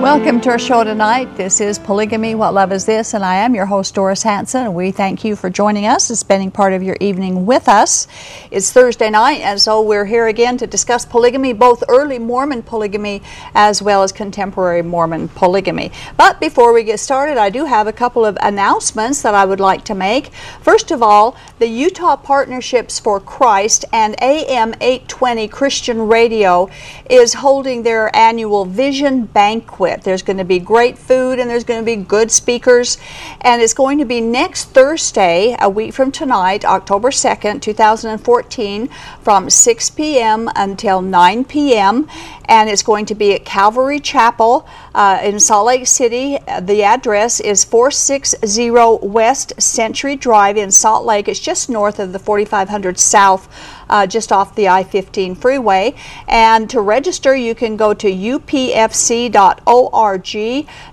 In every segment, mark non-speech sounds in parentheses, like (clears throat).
Welcome to our show tonight. This is Polygamy What Love Is This? And I am your host, Doris Hanson. We thank you for joining us and spending part of your evening with us. It's Thursday night, and so we're here again to discuss polygamy, both early Mormon polygamy as well as contemporary Mormon polygamy. But before we get started, I do have a couple of announcements that I would like to make. First of all, the Utah Partnerships for Christ and AM 820 Christian Radio is holding their annual Vision Banquet. There's going to be great food and there's going to be good speakers. And it's going to be next Thursday, a week from tonight, October 2nd, 2014, from 6 p.m. until 9 p.m. And it's going to be at Calvary Chapel uh, in Salt Lake City. The address is 460 West Century Drive in Salt Lake. It's just north of the 4500 South uh, just off the I 15 freeway. And to register, you can go to upfc.org.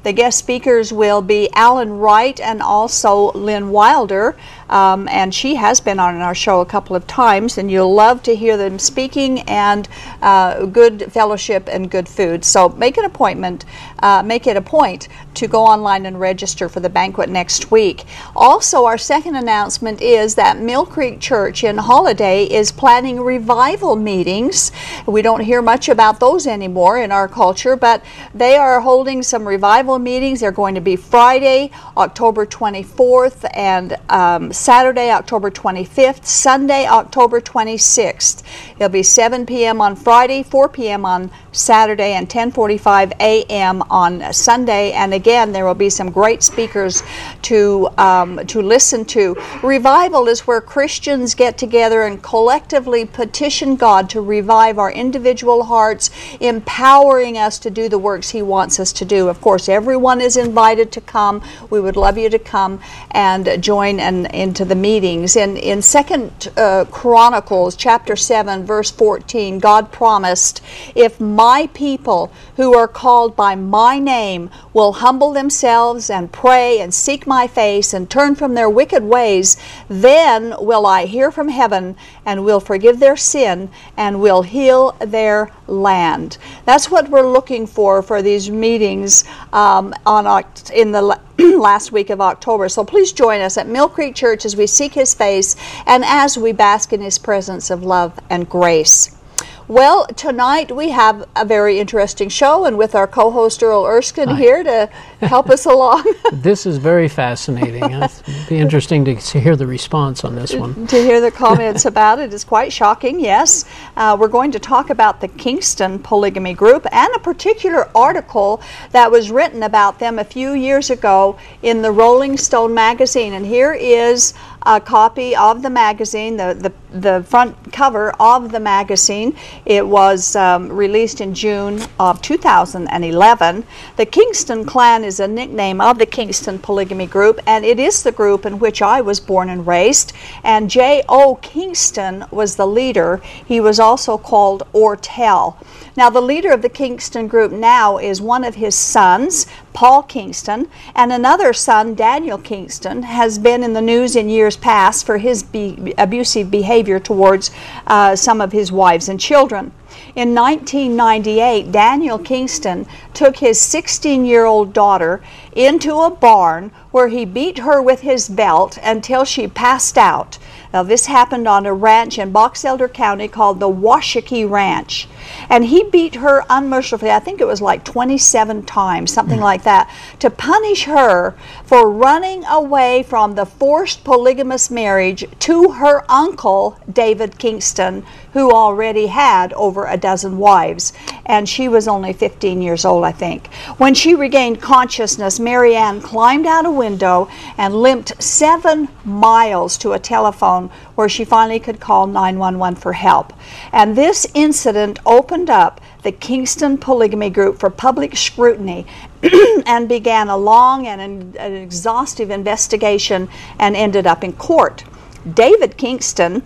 The guest speakers will be Alan Wright and also Lynn Wilder. Um, and she has been on our show a couple of times, and you'll love to hear them speaking and uh, good fellowship and good food. So make an appointment, uh, make it a point to go online and register for the banquet next week. Also, our second announcement is that Mill Creek Church in Holladay is planning revival meetings. We don't hear much about those anymore in our culture, but they are holding some revival meetings. They're going to be Friday, October 24th, and um, Saturday, October 25th, Sunday, October 26th. It'll be 7 p.m. on Friday, 4 p.m. on Saturday, and 10:45 a.m. on Sunday. And again, there will be some great speakers to um, to listen to. Revival is where Christians get together and collectively petition God to revive our individual hearts, empowering us to do the works He wants us to do. Of course, everyone is invited to come. We would love you to come and join and into the meetings. In in Second uh, Chronicles chapter seven verse fourteen, God promised, "If my people who are called by my name will humble themselves and pray and seek my face and turn from their wicked ways, then will I hear from heaven and will forgive their sin and will heal their land." That's what we're looking for for these meetings um, on in the (clears throat) last week of October. So please join us at Mill Creek Church as we seek His face and as we bask in His presence of love and grace. Well, tonight we have a very interesting show, and with our co host Earl Erskine Hi. here to help us along. (laughs) This is very fascinating. (laughs) It'd be interesting to to hear the response on this one. to hear the comments about it is quite shocking, yes. Uh, we're going to talk about the Kingston Polygamy Group and a particular article that was written about them a few years ago in the Rolling Stone magazine. And here is a copy of the magazine, the, the, the front cover of the magazine. It was um, released in June of 2011. The Kingston Clan is a nickname of the Kingston Polygamy Group, and it is the group in which I was born and raised. And J.O. Kingston was the leader. He was also called Ortell. Now, the leader of the Kingston group now is one of his sons, Paul Kingston, and another son, Daniel Kingston, has been in the news in years past for his be- abusive behavior towards uh, some of his wives and children. In 1998, Daniel Kingston took his 16 year old daughter into a barn where he beat her with his belt until she passed out. Now, this happened on a ranch in Box Elder County called the Washakie Ranch. And he beat her unmercifully, I think it was like 27 times, something like that, to punish her for running away from the forced polygamous marriage to her uncle, David Kingston, who already had over a dozen wives. And she was only 15 years old, I think. When she regained consciousness, Marianne climbed out a window and limped seven miles to a telephone where she finally could call 911 for help. And this incident opened up the Kingston Polygamy Group for public scrutiny (clears throat) and began a long and an, exhaustive investigation and ended up in court. David Kingston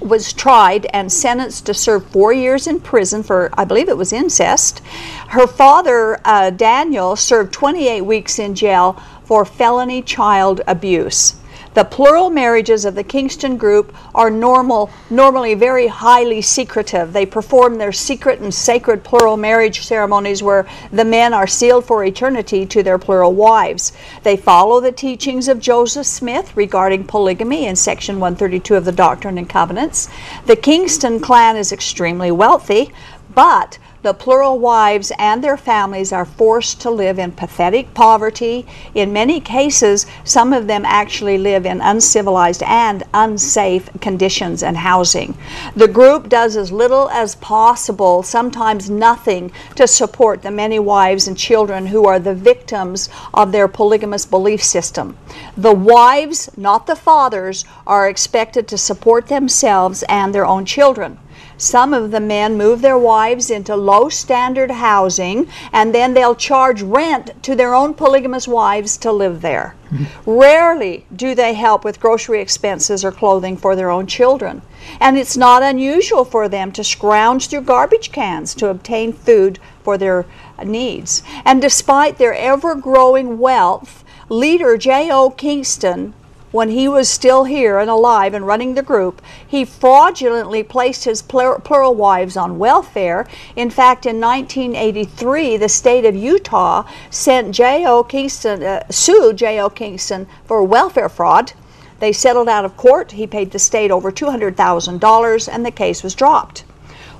was tried and sentenced to serve four years in prison for, I believe it was incest. Her father, uh, Daniel, served 28 weeks in jail for felony child abuse. The plural marriages of the Kingston group are normal, normally very highly secretive. They perform their secret and sacred plural marriage ceremonies where the men are sealed for eternity to their plural wives. They follow the teachings of Joseph Smith regarding polygamy in section 132 of the Doctrine and Covenants. The Kingston clan is extremely wealthy, but the plural wives and their families are forced to live in pathetic poverty. In many cases, some of them actually live in uncivilized and unsafe conditions and housing. The group does as little as possible, sometimes nothing, to support the many wives and children who are the victims of their polygamous belief system. The wives, not the fathers, are expected to support themselves and their own children. Some of the men move their wives into low standard housing and then they'll charge rent to their own polygamous wives to live there. (laughs) Rarely do they help with grocery expenses or clothing for their own children. And it's not unusual for them to scrounge through garbage cans to obtain food for their needs. And despite their ever growing wealth, leader J.O. Kingston when he was still here and alive and running the group, he fraudulently placed his plural wives on welfare. In fact, in 1983, the state of Utah sent J.O. Kingston, uh, sued J.O. Kingston for welfare fraud. They settled out of court. He paid the state over $200,000 and the case was dropped.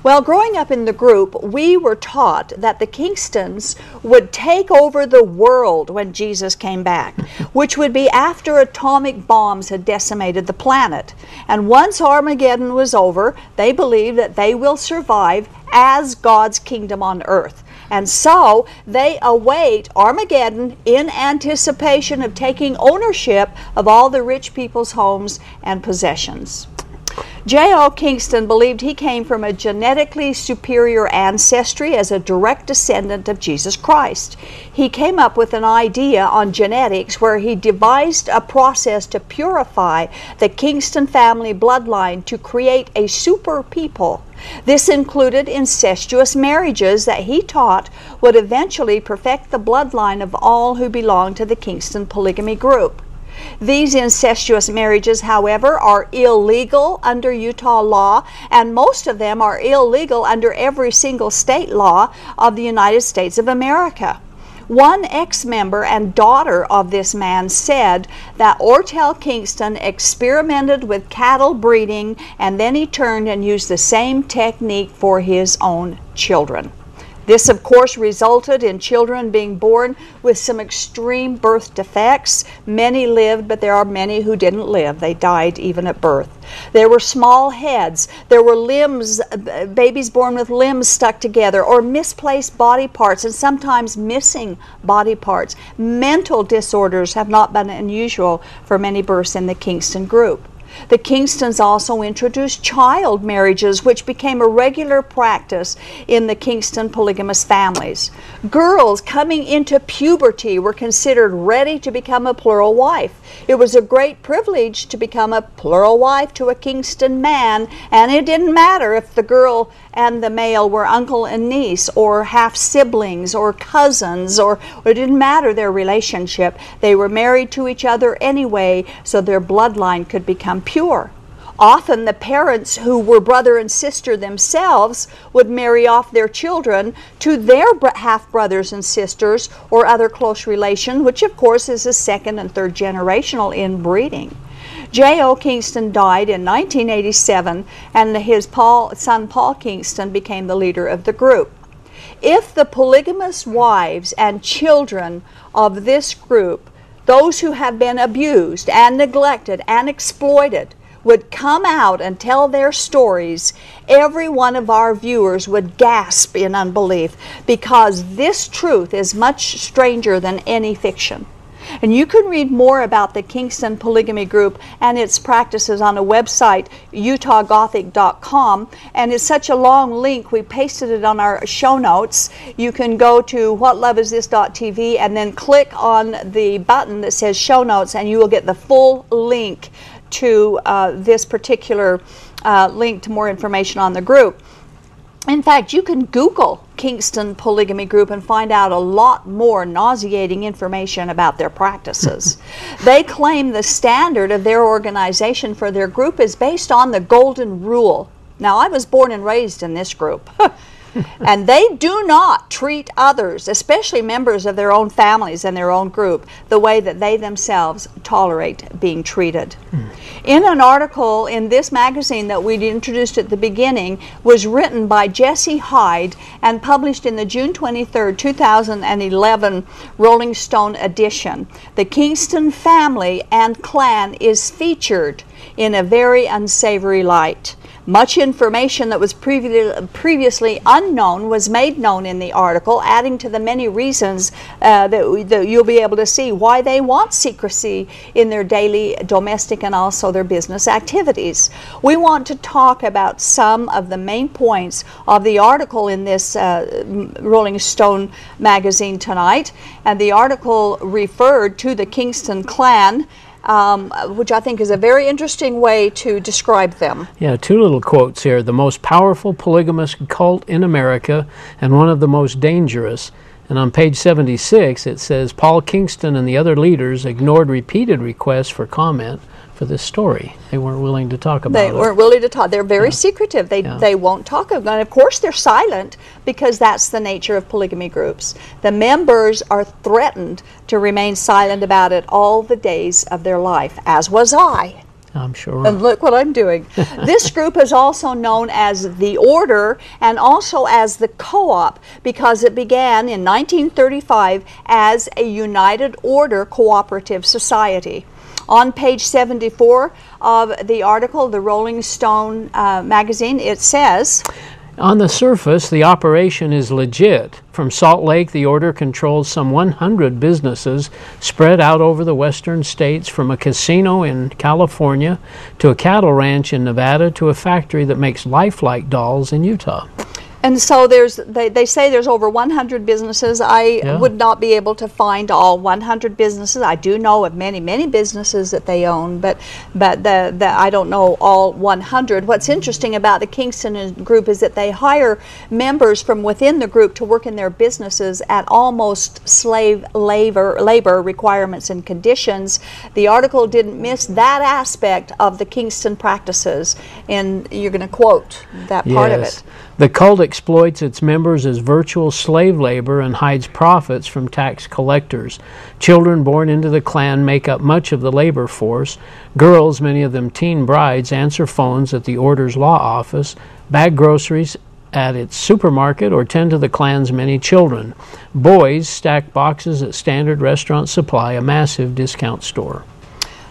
Well, growing up in the group, we were taught that the Kingstons would take over the world when Jesus came back, (laughs) which would be after atomic bombs had decimated the planet. And once Armageddon was over, they believed that they will survive as God's kingdom on earth. And so they await Armageddon in anticipation of taking ownership of all the rich people's homes and possessions. J.O. Kingston believed he came from a genetically superior ancestry as a direct descendant of Jesus Christ. He came up with an idea on genetics where he devised a process to purify the Kingston family bloodline to create a super people. This included incestuous marriages that he taught would eventually perfect the bloodline of all who belonged to the Kingston polygamy group. These incestuous marriages, however, are illegal under Utah law, and most of them are illegal under every single state law of the United States of America. One ex member and daughter of this man said that Ortell Kingston experimented with cattle breeding and then he turned and used the same technique for his own children. This, of course, resulted in children being born with some extreme birth defects. Many lived, but there are many who didn't live. They died even at birth. There were small heads. There were limbs, uh, babies born with limbs stuck together, or misplaced body parts, and sometimes missing body parts. Mental disorders have not been unusual for many births in the Kingston group. The Kingstons also introduced child marriages, which became a regular practice in the Kingston polygamous families. Girls coming into puberty were considered ready to become a plural wife. It was a great privilege to become a plural wife to a Kingston man, and it didn't matter if the girl and the male were uncle and niece, or half siblings, or cousins, or it didn't matter their relationship. They were married to each other anyway, so their bloodline could become pure. Often the parents who were brother and sister themselves would marry off their children to their half brothers and sisters or other close relation, which of course is a second and third generational inbreeding. J.O. Kingston died in 1987, and his son Paul Kingston became the leader of the group. If the polygamous wives and children of this group, those who have been abused and neglected and exploited, would come out and tell their stories, every one of our viewers would gasp in unbelief because this truth is much stranger than any fiction. And you can read more about the Kingston Polygamy Group and its practices on a website, utahgothic.com. And it's such a long link, we pasted it on our show notes. You can go to whatloveisthis.tv and then click on the button that says show notes, and you will get the full link to uh, this particular uh, link to more information on the group. In fact, you can Google Kingston Polygamy Group and find out a lot more nauseating information about their practices. (laughs) they claim the standard of their organization for their group is based on the Golden Rule. Now, I was born and raised in this group. (laughs) (laughs) and they do not treat others, especially members of their own families and their own group, the way that they themselves tolerate being treated. Mm. In an article in this magazine that we introduced at the beginning, was written by Jesse Hyde and published in the June 23, 2011 Rolling Stone edition. The Kingston family and clan is featured in a very unsavory light. Much information that was previously unknown was made known in the article, adding to the many reasons uh, that, that you'll be able to see why they want secrecy in their daily domestic and also their business activities. We want to talk about some of the main points of the article in this uh, Rolling Stone magazine tonight. And the article referred to the Kingston clan um, which I think is a very interesting way to describe them. Yeah, two little quotes here. The most powerful polygamous cult in America and one of the most dangerous. And on page 76, it says Paul Kingston and the other leaders ignored repeated requests for comment for this story. They weren't willing to talk about they it. They weren't willing to talk. They're very yeah. secretive. They, yeah. they won't talk about it. Of course, they're silent because that's the nature of polygamy groups. The members are threatened to remain silent about it all the days of their life, as was I. I'm sure. And look what I'm doing. (laughs) this group is also known as the Order and also as the Co op because it began in 1935 as a United Order Cooperative Society. On page 74 of the article, the Rolling Stone uh, magazine, it says On the surface, the operation is legit. From Salt Lake, the order controls some 100 businesses spread out over the western states, from a casino in California to a cattle ranch in Nevada to a factory that makes lifelike dolls in Utah. And so there's they, they say there's over 100 businesses. I yeah. would not be able to find all 100 businesses. I do know of many many businesses that they own, but but the, the I don't know all 100. What's interesting about the Kingston group is that they hire members from within the group to work in their businesses at almost slave labor labor requirements and conditions. The article didn't miss that aspect of the Kingston practices, and you're going to quote that part yes. of it. The cult exploits its members as virtual slave labor and hides profits from tax collectors. Children born into the clan make up much of the labor force. Girls, many of them teen brides, answer phones at the order's law office, bag groceries at its supermarket, or tend to the clan's many children. Boys stack boxes at Standard Restaurant Supply, a massive discount store.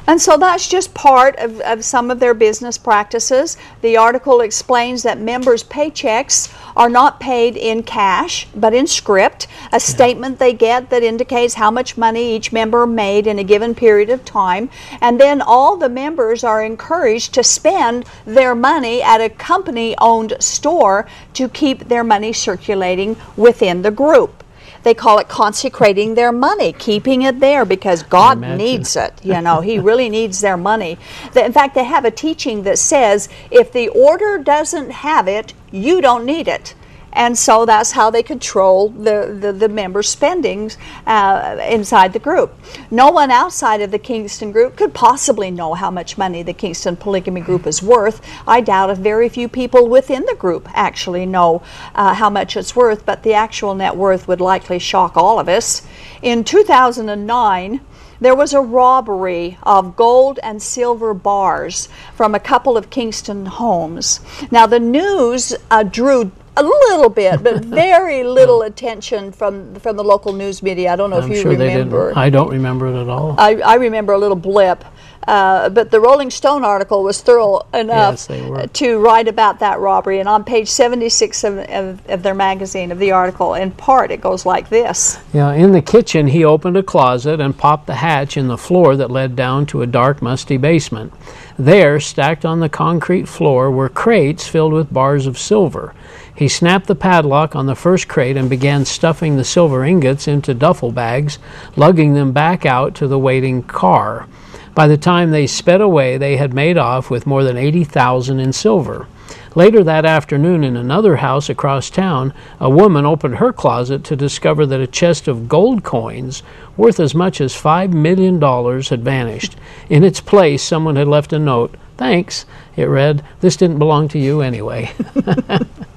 And so that's just part of, of some of their business practices. The article explains that members' paychecks are not paid in cash, but in script, a statement they get that indicates how much money each member made in a given period of time. And then all the members are encouraged to spend their money at a company owned store to keep their money circulating within the group. They call it consecrating their money, keeping it there because God needs it. You know, He really needs their money. In fact, they have a teaching that says if the order doesn't have it, you don't need it and so that's how they control the, the, the members' spendings uh, inside the group. No one outside of the Kingston group could possibly know how much money the Kingston Polygamy Group is worth. I doubt if very few people within the group actually know uh, how much it's worth, but the actual net worth would likely shock all of us. In 2009, there was a robbery of gold and silver bars from a couple of Kingston homes. Now, the news uh, drew A little bit, but (laughs) very little attention from from the local news media. I don't know I'm if you sure they remember. didn't. I don't remember it at all. I, I remember a little blip. Uh, but the Rolling Stone article was thorough enough Yes, to write about that robbery. And on page 76 of, of, of their magazine, of the article, in part, it goes like this Yeah, in the kitchen, he opened a closet and popped the hatch in the floor that led down to a dark, musty basement. There, stacked on the concrete floor, were crates filled with bars of silver. He snapped the padlock on the first crate and began stuffing the silver ingots into duffel bags, lugging them back out to the waiting car. By the time they sped away, they had made off with more than 80,000 in silver. Later that afternoon, in another house across town, a woman opened her closet to discover that a chest of gold coins worth as much as $5 million had vanished. In its place, someone had left a note. Thanks, it read. This didn't belong to you anyway. (laughs)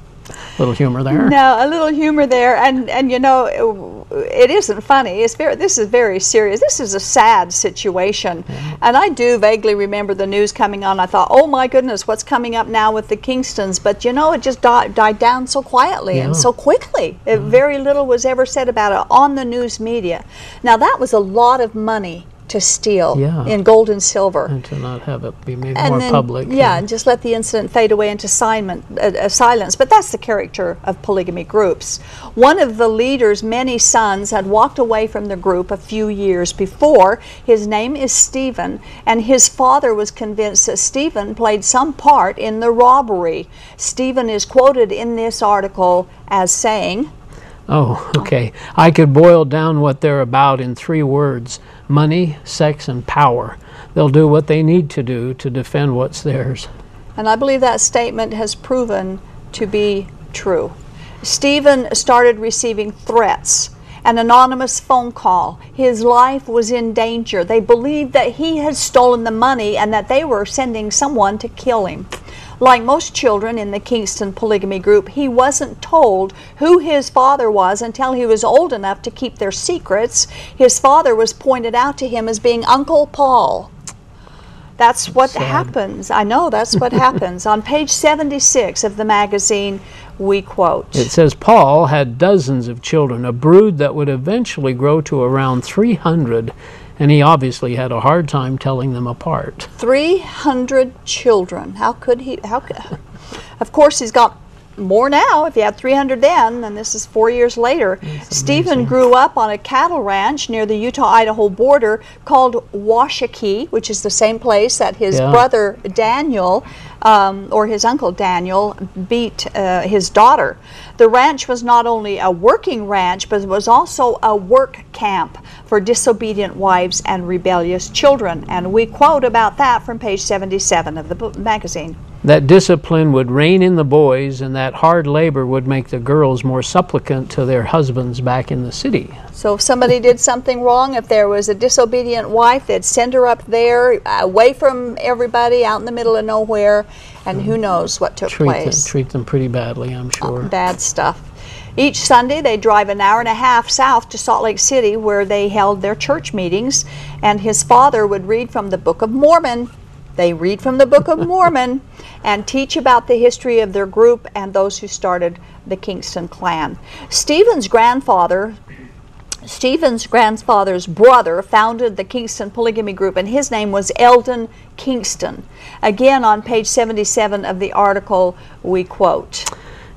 A little humor there. No, a little humor there, and and you know, it isn't funny. It's very. This is very serious. This is a sad situation, and I do vaguely remember the news coming on. I thought, oh my goodness, what's coming up now with the Kingstons? But you know, it just died, died down so quietly and so quickly. It, very little was ever said about it on the news media. Now, that was a lot of money to steal Yeah. in gold and silver And to not have it be made and more then, public. Yeah, and just let the incident fade away into silent, uh, uh, silence. But that's the character of polygamy groups. One of the leader's many sons had walked away from the group a few years before. His name is Stephen, and his father was convinced that Stephen played some part in the robbery. Stephen is quoted in this article as saying, Oh, (laughs) okay. I could boil down what they're about in three words money, sex, and power. They'll do what they need to do to defend what's theirs. And I believe that statement has proven to be true. Stephen started receiving threats, an anonymous phone call. His life was in danger. They believed that he had stolen the money and that they were sending someone to kill him. Like most children in the Kingston polygamy group, he wasn't told who his father was until he was old enough to keep their secrets. His father was pointed out to him as being Uncle Paul. That's what sad. happens. I know that's what (laughs) happens. On page 76 of the magazine, we quote It says Paul had dozens of children, a brood that would eventually grow to around 300, and he obviously had a hard time telling them apart. 300 children. How could he? How could, Of course, he's got more now. If you had 300 then, and this is four years later. Stephen grew up on a cattle ranch near the Utah Idaho border called Washakie, which is the same place that his Yeah. brother Daniel, um, or his uncle Daniel, beat uh, his daughter. The ranch was not only a working ranch, but it was also a work camp for disobedient wives and rebellious children. And we quote about that from page 77 of the book, magazine. That discipline would rein in the boys, and that hard labor would make the girls more supplicant to their husbands back in the city. So if somebody did something wrong, if there was a disobedient wife, they'd send her up there, away from everybody, out in the middle of nowhere, and who knows what took Treat them, place. treat them pretty badly, I'm uh, sure. Bad stuff. Each Sunday, they drive an hour and a half south to Salt Lake City, where they held their church meetings, and his father would read from the Book of Mormon. They read from the Book of (laughs) Mormon and teach about the history of their group and those who started the Kingston clan. Stephen's grandfather, Stephen's grandfather's brother founded the Kingston Polygamy Group, and his name was Eldon Kingston. Again, on page 77 of the article, we quote.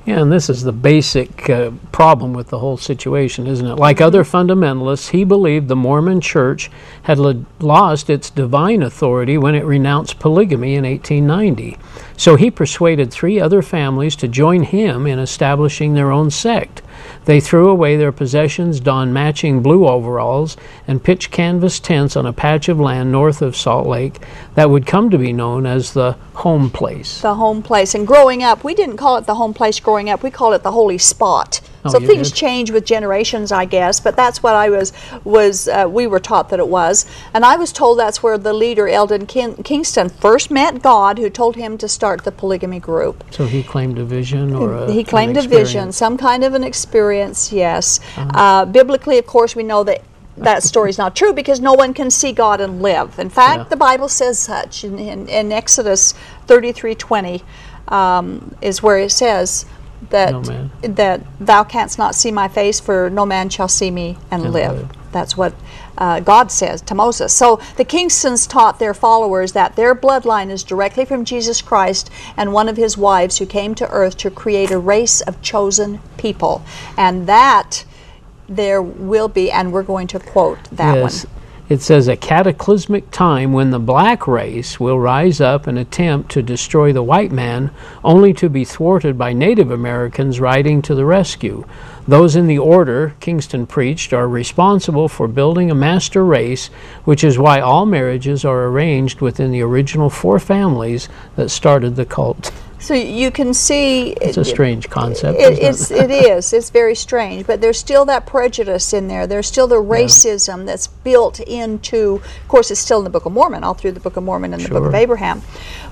Yeah, and this is the basic uh, problem with the whole situation, isn't it? Like other fundamentalists, he believed the Mormon church had lo- lost its divine authority when it renounced polygamy in 1890. So he persuaded three other families to join him in establishing their own sect. They threw away their possessions, donned matching blue overalls, and pitched canvas tents on a patch of land north of Salt Lake that would come to be known as the home place. the home place. And growing up, we didn't call it the home place growing up. We called it the holy spot. Oh, so things change with generations, I guess. But that's what I was was uh, we were taught that it was, and I was told that's where the leader Eldon Kin- Kingston first met God, who told him to start the polygamy group. So he claimed a vision or a he claimed a vision, some kind of an experience. Yes, uh, biblically, of course, we know that. That story is not true because no one can see God and live. In fact, Yeah. the Bible says such in, in, in Exodus thirty-three twenty um, is where it says, that No that thou canst not see my face, for no man shall see me and, And live. live. That's what uh, God says to Moses. So the Kingstons taught their followers that their bloodline is directly from Jesus Christ and one of his wives who came to earth to create a race of chosen people. And that there will be, and we're going to quote that yes. one. It says a cataclysmic time when the black race will rise up and attempt to destroy the white man, only to be thwarted by Native Americans riding to the rescue. Those in the order Kingston preached are responsible for building a master race, which is why all marriages are arranged within the original four families that started the cult. So you can see It's a strange concept. It, it's it is. It's very strange, but there's still that prejudice in there. There's still the racism that's built into. Of course, it's still in the Book of Mormon, all through the Book of Mormon and the Book of Abraham.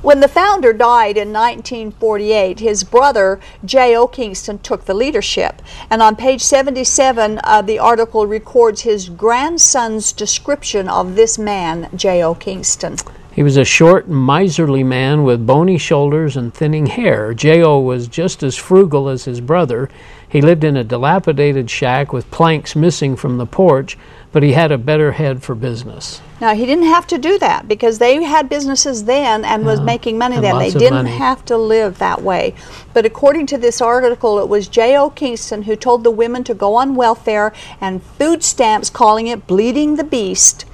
When the founder died in 1948, his brother J.O. Kingston took the leadership, and on page 77, uh, the article records his grandson's description of this man, J.O. Kingston. He was a short, miserly man with bony shoulders and thinning hair. J.O. was just as frugal as his brother. He lived in a dilapidated shack with planks missing from the porch, but he had a better head for business. Now he didn't have to do that because they had businesses then and was making money then. They didn't money. have to live that way. But according to this article, it was J.O. Kingston who told the women to go on welfare and food stamps, calling it bleeding the beast.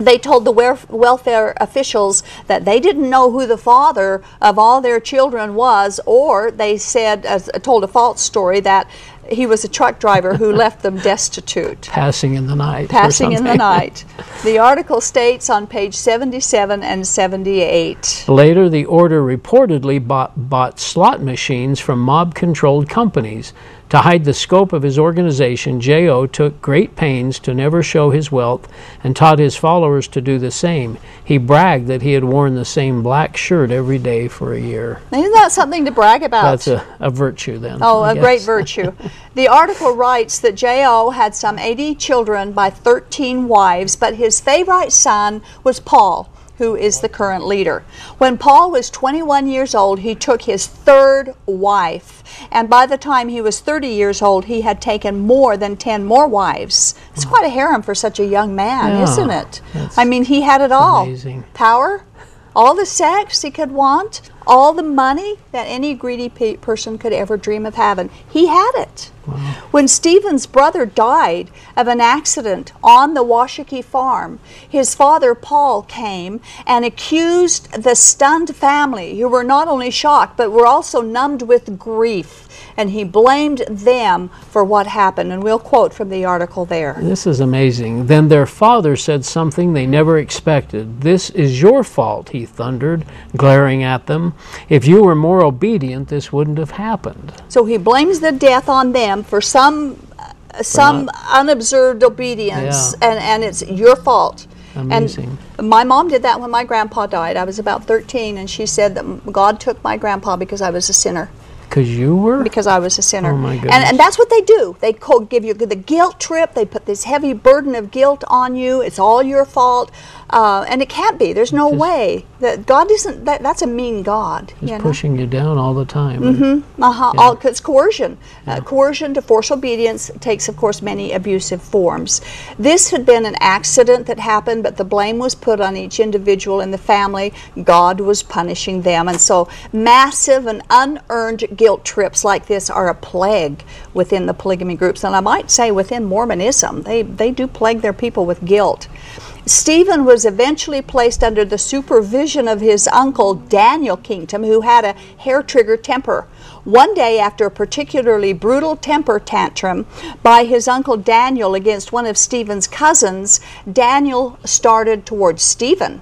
They told the welfare officials that they didn't know who the father of all their children was, or they said, uh, told a false story that he was a truck driver who left them (laughs) destitute Passing in the night. passing in the night. The article states on page 77 and 78. Later, the order reportedly bought, bought slot machines from mob controlled companies. To hide the scope of his organization, J.O. took great pains to never show his wealth and taught his followers to do the same. He bragged that he had worn the same black shirt every day for a year. Isn't that something to brag about? That's a, a virtue then. Oh, I a great virtue. (laughs) The article writes that J.O. had some 80 children by 13 wives, but his favorite son was Paul, who is the current leader. When Paul was 21 years old, he took his third wife, and by the time he was 30 years old, he had taken more than 10 more wives. It's quite a harem for such a young man, Yeah, isn't it? I mean, he had it all amazing. power, all the sex he could want, all the money that any greedy pe- person could ever dream of having. He had it. When Stephen's brother died of an accident on the Washakie farm, his father Paul came and accused the stunned family, who were not only shocked but were also numbed with grief. And he blamed them for what happened. And we'll quote from the article there. This is amazing. Then their father said something they never expected. This is your fault, he thundered, glaring at them. If you were more obedient, this wouldn't have happened. So he blames the death on them for some uh, some unobserved obedience, Yeah. and, and it's your fault. Amazing. And my mom did that when my grandpa died. I was about 13, and she said that God took my grandpa because I was a sinner. Because you were? Because I was a sinner. Oh, my and, goodness. and that's what they do. They give you the guilt trip. They put this heavy burden of guilt on you. It's all your fault. Uh, and it can't be. There's no Just- way. That God isn't, that, that's a mean God. He's you know? pushing you down all the time. Mm-hmm. Uh-huh. All, it's coercion. Uh, coercion to force obedience takes, of course, many abusive forms. This had been an accident that happened, but the blame was put on each individual in the family. God was punishing them. And so, massive and unearned guilt trips like this are a plague within the polygamy groups. And I might say within Mormonism, they, they do plague their people with guilt. Stephen was eventually placed under the supervision of his uncle Daniel Kingston, who had a hair trigger temper. One day, after a particularly brutal temper tantrum by his uncle Daniel against one of Stephen's cousins, Daniel started towards Stephen.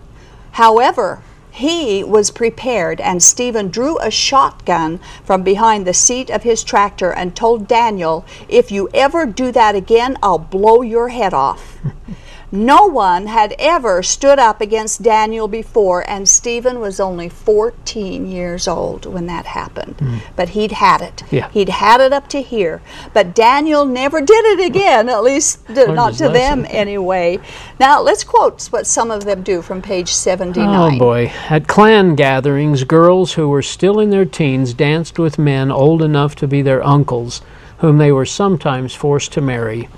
However, he was prepared, and Stephen drew a shotgun from behind the seat of his tractor and told Daniel, If you ever do that again, I'll blow your head off. (laughs) No one had ever stood up against Daniel before, and Stephen was only 14 years old when that happened. Hmm. But he'd had it. Yeah. He'd had it up to here. But Daniel never did it again, at least (laughs) not to them anyway. Now, let's quote what some of them do from page 79. Oh boy. At clan gatherings, girls who were still in their teens danced with men old enough to be their uncles, whom they were sometimes forced to marry.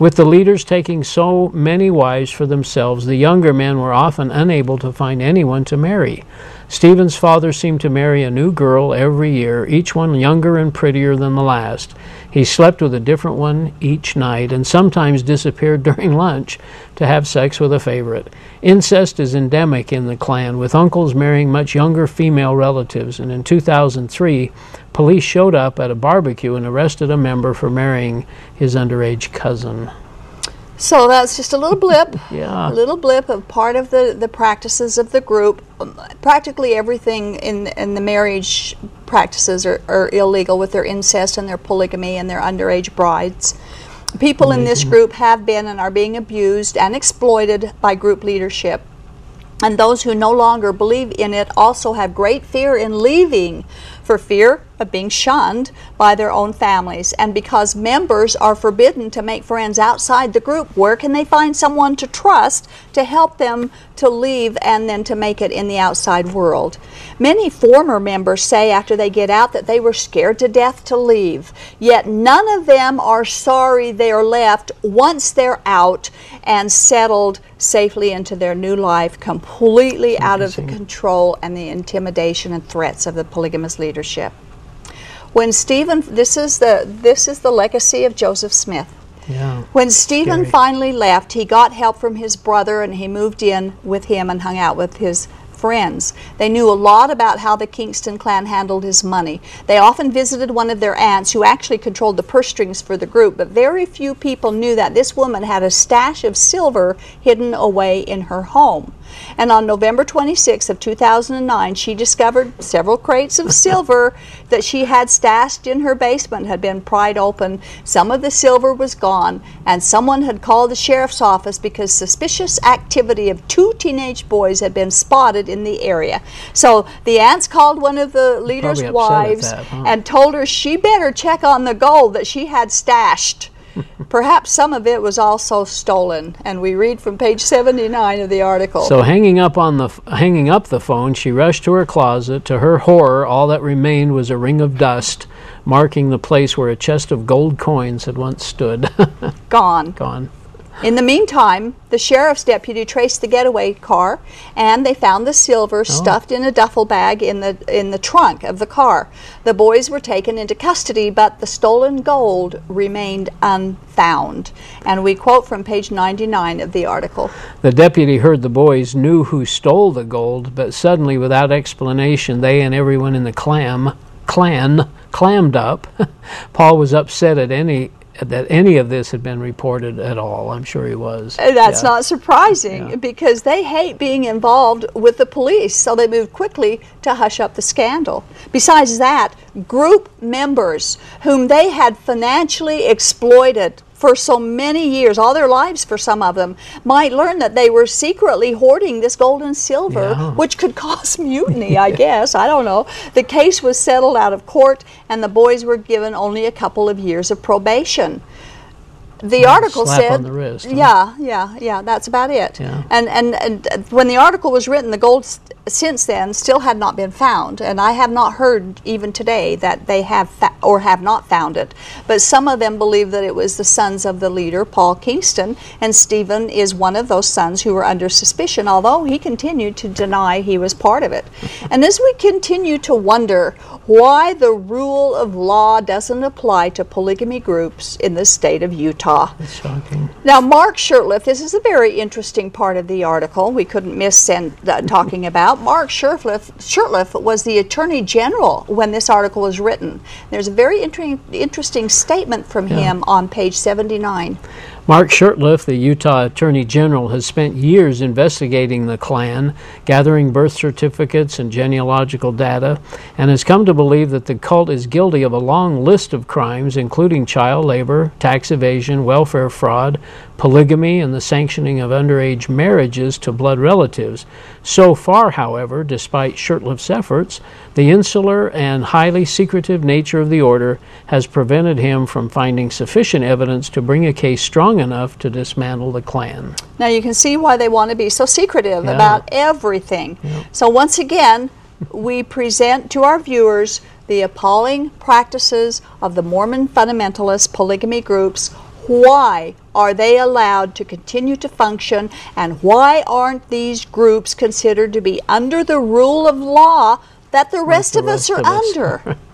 With the leaders taking so many wives for themselves, the younger men were often unable to find anyone to marry. Stephen's father seemed to marry a new girl every year, each one younger and prettier than the last. He slept with a different one each night and sometimes disappeared (laughs) during lunch to have sex with a favorite. Incest is endemic in the clan, with uncles marrying much younger female relatives, and in 2003, police showed up at a barbecue and arrested a member for marrying his underage cousin. So that's just a little blip. (laughs) Yeah. A little blip of part of the, the practices of the group. Um, Practically everything in, in the marriage practices are, are illegal with their incest and their polygamy and their underage brides. People in this group have been and are being abused and exploited by group leadership. And those who no longer believe in it also have great fear in leaving for fear of being shunned by their own families. And because members are forbidden to make friends outside the group, where can they find someone to trust to help them to leave and then to make it in the outside world? Many former members say after they get out that they were scared to death to leave. Yet none of them are sorry they're left once they're out and settled safely into their new life, completely out of the control and the intimidation and threats of the polygamous leadership. When Stephen, this is the this is the legacy of Joseph Smith. Yeah. When Stephen Scary. finally left, he got help from his brother and he moved in with him and hung out with his friends. They knew a lot about how the Kingston clan handled his money. They often visited one of their aunts who actually controlled the purse strings for the group, but very few people knew that this woman had a stash of silver hidden away in her home. And on November 26th of 2009, she discovered several crates of (laughs) silver that she had stashed in her basement had been pried open. Some of the silver was gone, and someone had called the sheriff's office because suspicious activity of two teenage boys had been spotted in the area. So the aunts called one of the leader's Probably upset at wives that, huh? and told her she better check on the gold that she had stashed. (laughs) Perhaps some of it was also stolen, and we read from page 79 of the article. So hanging up on the hanging up the phone, she rushed to her closet. To her horror, all that remained was a ring of dust, marking the place where a chest of gold coins had once stood. (laughs) Gone. Gone. In the meantime, the sheriff's deputy traced the getaway car, and they found the silver oh. stuffed in a duffel bag in the in the trunk of the car. The boys were taken into custody, but the stolen gold remained unfound. And we quote from page 99 of the article. The deputy heard the boys knew who stole the gold, but suddenly, without explanation, they and everyone in the clam clan clammed up. (laughs) Paul was upset at any that any of this had been reported at all. I'm sure he was. Uh, That's Yeah. not surprising because they hate being involved with the police, so they moved quickly to hush up the scandal. Besides that, group members whom they had financially exploited for so many years, all their lives for some of them, might learn that they were secretly hoarding this gold and silver, Yeah. which could (laughs) cause mutiny, I guess. I don't know. The case was settled out of court, and the boys were given only a couple of years of probation. The article said, on the wrist, huh? yeah, yeah, yeah. That's about it. Yeah. And, and and when the article was written, the gold s- since then still had not been found, and I have not heard even today that they have fa- or have not found it. But some of them believe that it was the sons of the leader, Paul Kingston, and Stephen is one of those sons who were under suspicion, although he continued to deny he was part of it. (laughs) and as we continue to wonder why the rule of law doesn't apply to polygamy groups in the state of Utah. It's shocking. Now, Mark Shurtleff, this is a very interesting part of the article we couldn't miss send, uh, talking about. Mark Shurtleff, Shurtleff was the Attorney General when this article was written. There's a very inter- interesting statement from him on page 79. Mark Shurtleff, the Utah Attorney General, has spent years investigating the clan, gathering birth certificates and genealogical data, and has come to believe that the cult is guilty of a long list of crimes, including child labor, tax evasion, welfare fraud, polygamy and the sanctioning of underage marriages to blood relatives. So far, however, despite Shurtleff's efforts, the insular and highly secretive nature of the order has prevented him from finding sufficient evidence to bring a case strong enough to dismantle the clan. Now you can see why they want to be so secretive Yeah. about everything. So once again, we present to our viewers the appalling practices of the Mormon fundamentalist polygamy groups. Why are they allowed to continue to function and why aren't these groups considered to be under the rule of law that the rest the of us are of us. under? (laughs)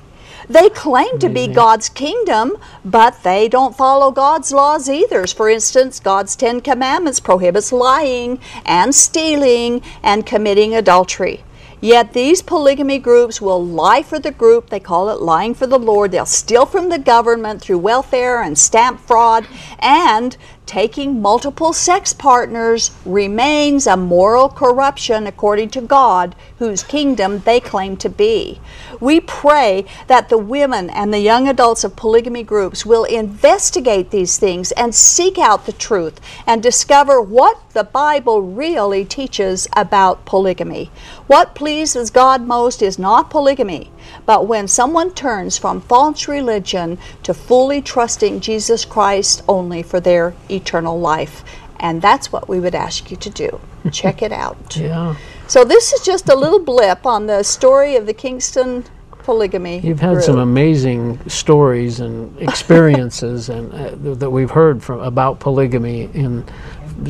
They claim to be God's kingdom, but they don't follow God's laws either. For instance, God's Ten Commandments prohibits lying and stealing and committing adultery. Yet these polygamy groups will lie for the group. They call it lying for the Lord. They'll steal from the government through welfare and stamp fraud. And taking multiple sex partners remains a moral corruption according to God, whose kingdom they claim to be. We pray that the women and the young adults of polygamy groups will investigate these things and seek out the truth and discover what the Bible really teaches about polygamy. What pleases God most is not polygamy, but when someone turns from false religion to fully trusting Jesus Christ only for their eternal life. And that's what we would ask you to do. (laughs) Check it out. Yeah. So this is just a little blip on the story of the Kingston polygamy. You've had some amazing stories and experiences and uh, th- that we've heard from about polygamy in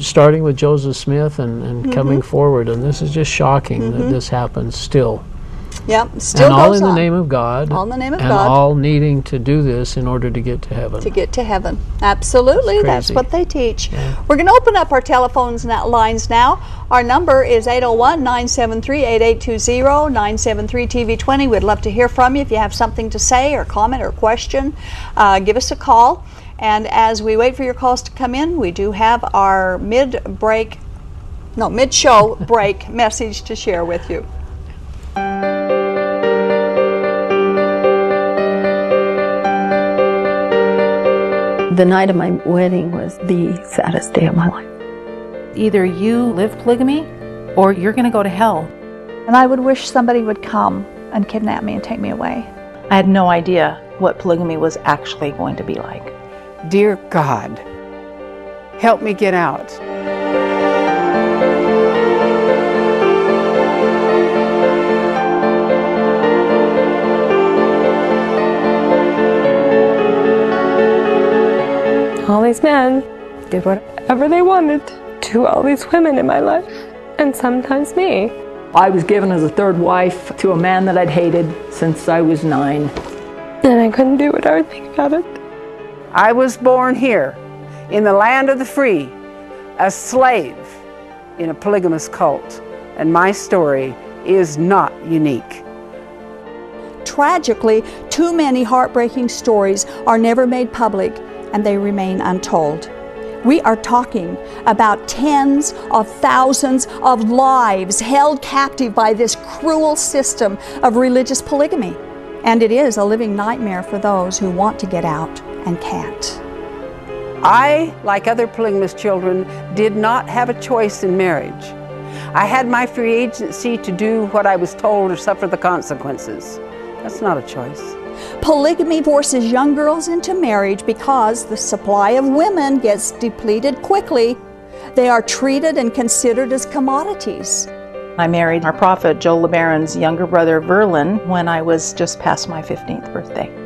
starting with Joseph Smith and, and Mm-hmm. coming forward and this is just shocking that this happens still. Yep, still and all in the name of God. All in the name of and God. all needing to do this in order to get to heaven. to get to heaven. Absolutely, that's what they teach. We're going to open up our telephones lines now. Our number is 801 973 8820 973 TV20. We'd love to hear from you if you have something to say or comment or question. Uh, give us a call. And as we wait for your calls to come in, we do have our mid break, no, mid show (laughs) break message to share with you. The night of my wedding was the saddest day of my life. Either you live polygamy or you're going to go to hell. And I would wish somebody would come and kidnap me and take me away. I had no idea what polygamy was actually going to be like. Dear God, help me get out. All these men did whatever they wanted to all these women in my life, and sometimes me. I was given as a third wife to a man that I'd hated since I was nine. And I couldn't do what I would think about it. I was born here in the land of the free, a slave in a polygamous cult, and my story is not unique. Tragically, too many heartbreaking stories are never made public and they remain untold. We are talking about tens of thousands of lives held captive by this cruel system of religious polygamy. And it is a living nightmare for those who want to get out and can't. I, like other polygamous children, did not have a choice in marriage. I had my free agency to do what I was told or suffer the consequences. That's not a choice. Polygamy forces young girls into marriage because the supply of women gets depleted quickly. They are treated and considered as commodities. I married our prophet, Joel LeBaron's younger brother, Verlan, when I was just past my 15th birthday.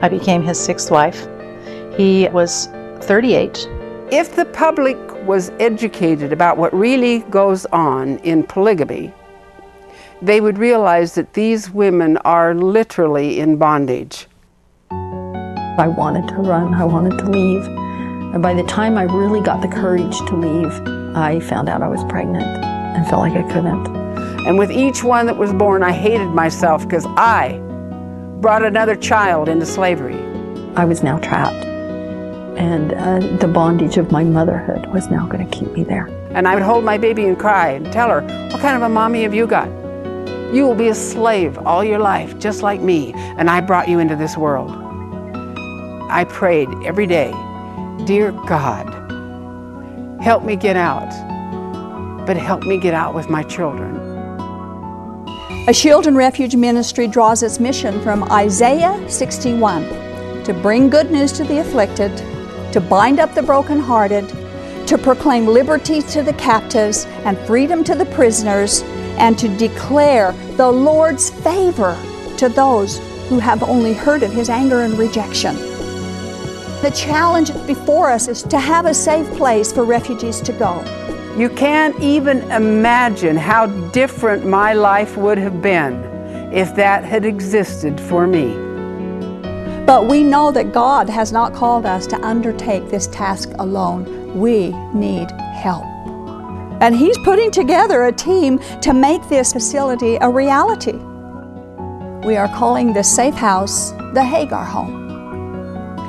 I became his sixth wife. He was 38. If the public was educated about what really goes on in polygamy, they would realize that these women are literally in bondage. I wanted to run, I wanted to leave. And by the time I really got the courage to leave, I found out I was pregnant and felt like I couldn't. And with each one that was born, I hated myself because I brought another child into slavery. I was now trapped. And uh, the bondage of my motherhood was now going to keep me there. And I would hold my baby and cry and tell her, What kind of a mommy have you got? You will be a slave all your life, just like me, and I brought you into this world. I prayed every day, Dear God, help me get out, but help me get out with my children. A Shield and Refuge ministry draws its mission from Isaiah 61 to bring good news to the afflicted, to bind up the brokenhearted, to proclaim liberty to the captives and freedom to the prisoners, and to declare the Lord's favor to those who have only heard of his anger and rejection. The challenge before us is to have a safe place for refugees to go. You can't even imagine how different my life would have been if that had existed for me. But we know that God has not called us to undertake this task alone. We need help. And He's putting together a team to make this facility a reality. We are calling this safe house the Hagar Home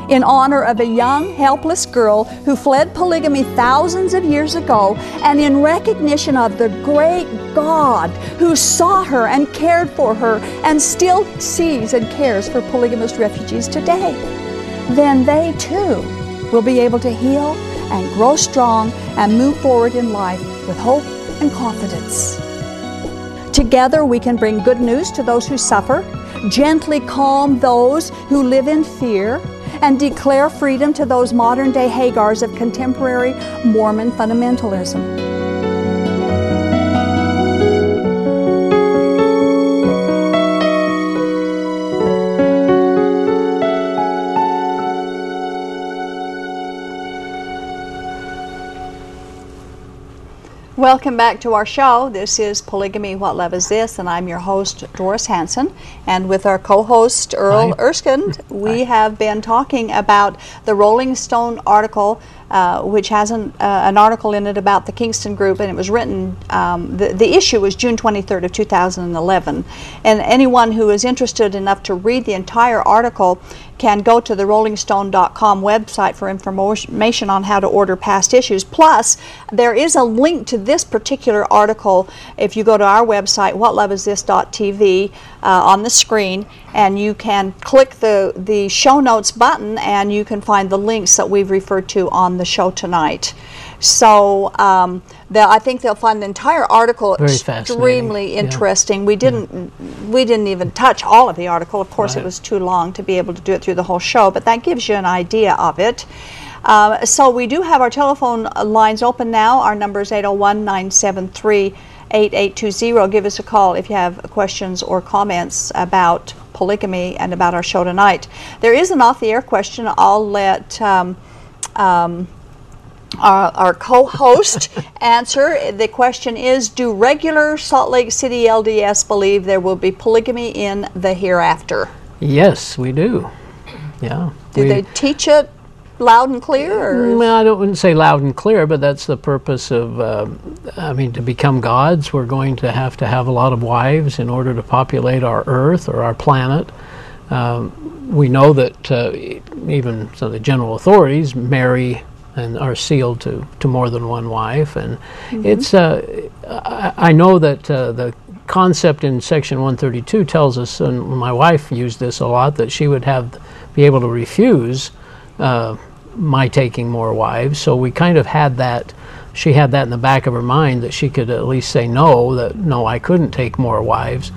in honor of a young, helpless girl who fled polygamy thousands of years ago, and in recognition of the great God who saw her and cared for her and still sees and cares for polygamous refugees today. Then they too will be able to heal and grow strong and move forward in life with hope and confidence. Together, we can bring good news to those who suffer, gently calm those who live in fear, and declare freedom to those modern day Hagars of contemporary Mormon fundamentalism. Welcome back to our show. This is Polygamy What Love Is This, and I'm your host, Doris Hanson. And with our co host, Earl Hi. Erskine, (laughs) we have been talking about the Rolling Stone article, uh, which has an, uh, an article in it about the Kingston Group, and it was written, um, the, the issue was June 23rd of 2011. And anyone who is interested enough to read the entire article can go to the rollingstone.com website for information on how to order past issues. Plus, there is a link to this particular article if you go to our website, whatloveisthis.tv, uh, on the screen, and you can click the, the show notes button and you can find the links that we've referred to on the show tonight. So um, the, I think they'll find the entire article Very extremely yeah. interesting. We didn't we didn't even touch all of the article. Of course, it was too long to be able to do it through the whole show, but that gives you an idea of it. Uh, so we do have our telephone lines open now. Our number is 801 973 8820. Give us a call if you have questions or comments about polygamy and about our show tonight. There is an off the air question. I'll let. Um, um, our, our co-host (laughs) answer. The question is, do regular Salt Lake City LDS believe there will be polygamy in the hereafter? Yes, we do. Yeah. Do we- they teach it loud and clear? Or Well, I don't wouldn't say loud and clear, but that's the purpose of. Um, I mean, to become gods, we're going to have to have a lot of wives in order to populate our Earth or our planet. Um, we know that uh, even so, the general authorities marry and are sealed to, to more than one wife, and it's. Uh, I, I know that uh, the concept in Section 132 tells us, and my wife used this a lot, that she would have be able to refuse. Uh, my taking more wives. So we kind of had that. She had that in the back of her mind that she could at least say no, that no, I couldn't take more wives.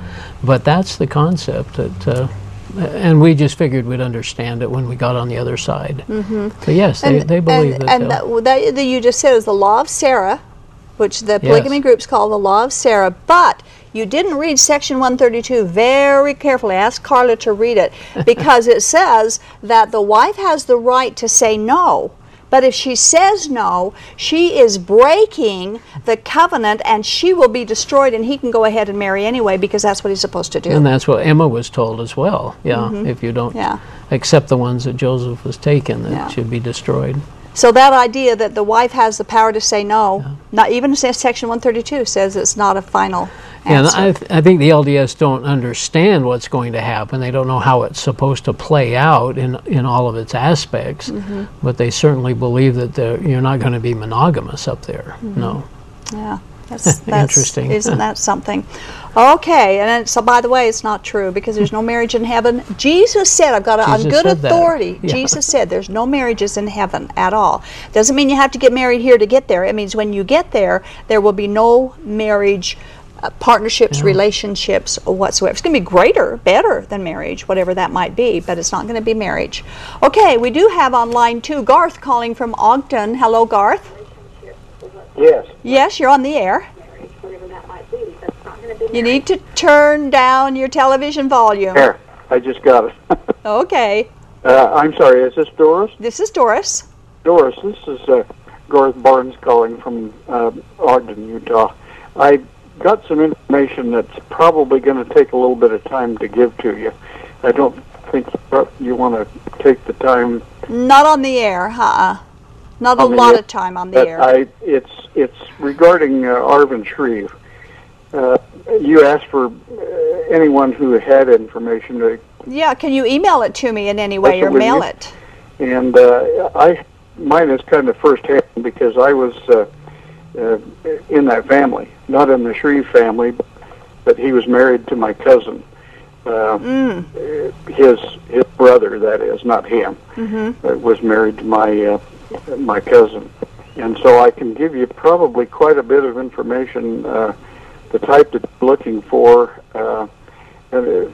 But that's the concept that. And we just figured we'd understand it when we got on the other side. Mm-hmm. But yes, they, they believe and, that. and that, that, that you just said is the law of Sarah, which the polygamy Yes. groups call the law of Sarah. But you didn't read Section 132 very carefully. Ask Carla to read it (laughs) because it says that the wife has the right to say no. But if she says no, she is breaking the covenant and she will be destroyed and he can go ahead and marry anyway because that's what he's supposed to do. and that's what Emma was told as well. Yeah, if you don't Mm-hmm. Yeah. accept the ones that Joseph was taken, that Yeah. should be destroyed. So that idea that the wife has the power to say no, not even Section 132 says it's not a final And answer. I, th- I think the LDS don't understand what's going to happen. They don't know how it's supposed to play out in in all of its aspects. Mm-hmm. But they certainly believe that you're not going to be monogamous up there. Mm-hmm. No. yeah, That's, (laughs) that's Interesting. Isn't that (laughs) something? Okay, and so by the way, it's not true because there's no (laughs) marriage in heaven. Jesus said, I've got it on good authority. Yeah. Jesus said there's no marriages in heaven at all. Doesn't mean you have to get married here to get there. It means when you get there, there will be no marriage. Uh, partnerships, relationships, or whatsoever. It's going to be greater, better than marriage, whatever that might be, but it's not going to be marriage. Okay, we do have on line two Garth calling from Ogden. Hello, Garth. Yes. Yes, you're on the air. You need to turn down your television volume. Here, I just got it. (laughs) Okay. uh, I'm sorry, is this Doris? This is Doris. Doris, this is uh, Garth Barnes calling from uh, Ogden, Utah. I got some information that's probably going to take a little bit of time to give to you. I don't think you want to take the time. Not on the air, uh-uh. Not a lot air, of time on the air. I, it's it's regarding uh, Arvin Shreeve. Uh, you asked for uh, anyone who had information to yeah, can you email it to me in any way or mail it? and uh, I mine is kind of firsthand because I was uh, uh, in that family, not in the Shreeve family, but he was married to my cousin. Uh, His his brother, that is, not him, Mm-hmm. uh, was married to my uh, my cousin, and so I can give you probably quite a bit of information, uh, the type that you're looking for, uh, uh,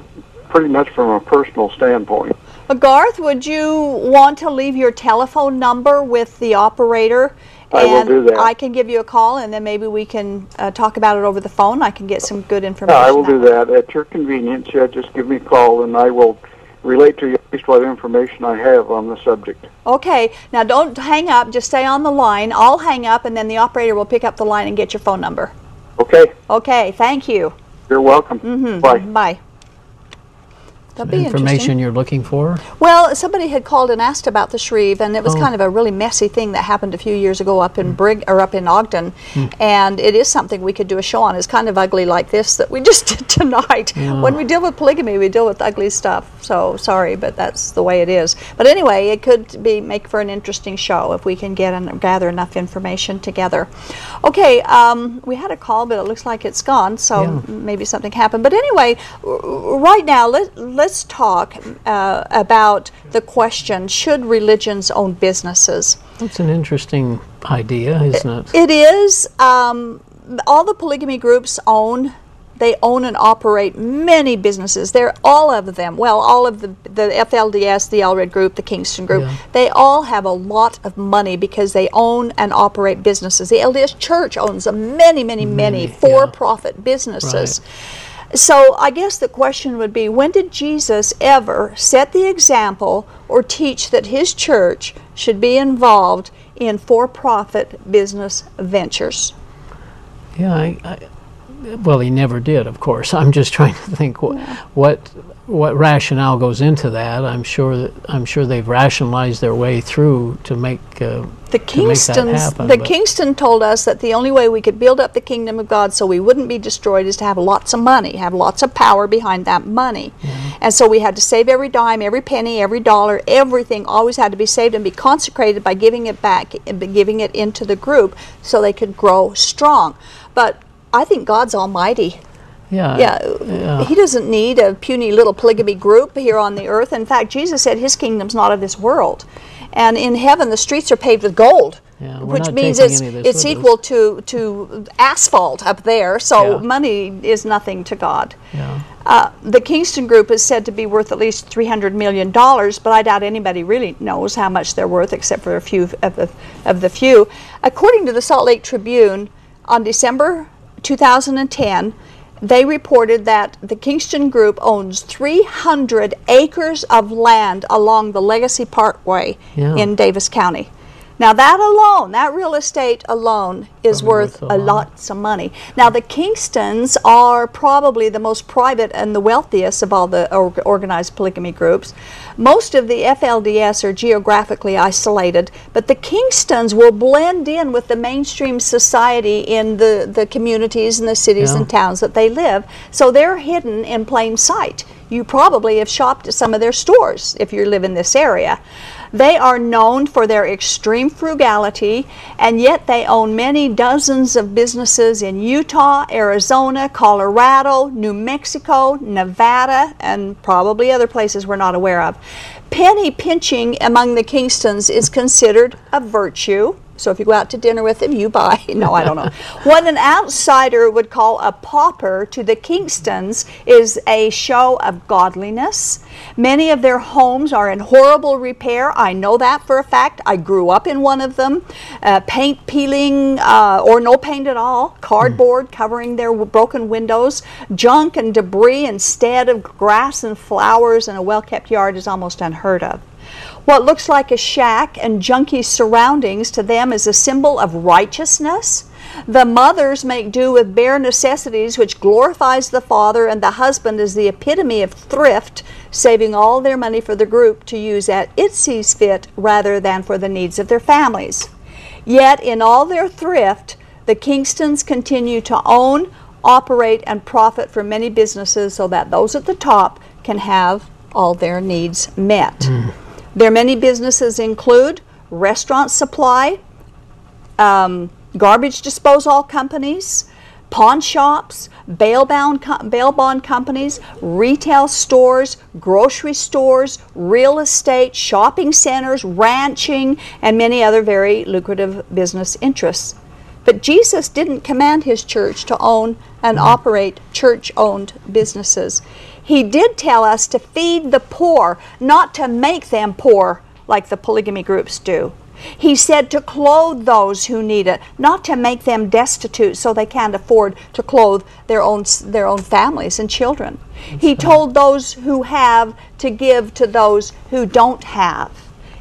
pretty much from a personal standpoint. Garth, would you want to leave your telephone number with the operator? I will and do that. I can give you a call, and then maybe we can uh, talk about it over the phone. I can get some good information. I will do that at your convenience. Yeah, just give me a call, and I will relate to you at least what information I have on the subject. Okay, now don't hang up. Just stay on the line. I'll hang up, and then the operator will pick up the line and get your phone number. Okay, Okay, thank you. you're welcome. Mm-hmm. Bye. Bye. That'd be. Information you're looking for? Well, somebody had called and asked about the Shreeve, and it was Oh. kind of a really messy thing that happened a few years ago up in Brig or up in Ogden, and it is something we could do a show on. It's kind of ugly like this that we (laughs) just did tonight. When we deal with polygamy, we deal with ugly stuff. So sorry, but that's the way it is. But anyway, it could be make for an interesting show if we can get and gather enough information together. Okay, um, we had a call, but it looks like it's gone. So Yeah. maybe something happened. But anyway, right now let let let's talk uh, about the question: Should religions own businesses? That's an interesting idea, isn't it? It is. Um, all the polygamy groups own. They own and operate many businesses. They're all of them. Well, all of the the FLDS, the Allred Group, the Kingston Group. Yeah. They all have a lot of money because they own and operate businesses. The LDS Church owns a many, many, many, for-profit businesses. So I guess the question would be when did Jesus ever set the example or teach that his church should be involved in for profit business ventures? Yeah, I, I, well, he never did, of course. (laughs) I'm just trying to think what, what what rationale goes into that. I'm sure that I'm sure they've rationalized their way through to make uh, The to make that Kingstons, happen. the but- Kingston told us that the only way we could build up the kingdom of God so we wouldn't be destroyed is to have lots of money, have lots of power behind that money. And so we had to save every dime, every penny, every dollar, everything always had to be saved and be consecrated by giving it back, and giving it into the group so they could grow strong. But I think God's almighty. Yeah, Yeah, he doesn't need a puny little polygamy group here on the earth. In fact, Jesus said his kingdom's not of this world. And in heaven, the streets are paved with gold, Yeah, which means it's, any of this it's us. equal to, to asphalt up there. So Yeah. money is nothing to God. yeah. Uh, the Kingston Group is said to be worth at least $300 million, but I doubt anybody really knows how much they're worth except for a few of the, of the few. According to the Salt Lake Tribune, on December 2010, they reported that the Kingston Group owns 300 acres of land along the Legacy Parkway Yeah. in Davis County. Now, that alone, that real estate alone, is Probably worth a lot. some money. Now, the Kingstons are probably the most private and the wealthiest of all the or- organized polygamy groups. Most of the FLDS are geographically isolated, but the Kingstons will blend in with the mainstream society in the, the communities and the cities Yeah. and towns that they live. So they're hidden in plain sight. You probably have shopped at some of their stores if you live in this area. They are known for their extreme frugality, and yet they own many dozens of businesses in Utah, Arizona, Colorado, New Mexico, Nevada, and probably other places we're not aware of. Penny pinching among the Kingstons is considered a virtue. So if you go out to dinner with them, you buy. (laughs) No, I don't know. what an outsider would call a pauper to the Kingstons is a show of godliness. Many of their homes are in horrible repair. I know that for a fact. I grew up in one of them. Uh, paint peeling uh, or no paint at all, cardboard covering their w- broken windows, junk and debris instead of grass and flowers in a well kept yard is almost unheard of. What looks like a shack and junky surroundings to them is a symbol of righteousness. The mothers make do with bare necessities, which glorifies the father, and the husband is the epitome of thrift, saving all their money for the group to use at it sees fit rather than for the needs of their families. Yet, in all their thrift, the Kingstons continue to own, operate, and profit from many businesses so that those at the top can have all their needs met. Hmm. Their many businesses include restaurant supply, um, garbage disposal companies, pawn shops, bail, bound bail bond companies, retail stores, grocery stores, real estate, shopping centers, ranching, and many other very lucrative business interests. But Jesus didn't command his church to own and operate church owned businesses. He did tell us to feed the poor, not to make them poor like the polygamy groups do. He said to clothe those who need it, not to make them destitute so they can't afford to clothe their own their own families and children. he told those who have to give to those who don't have.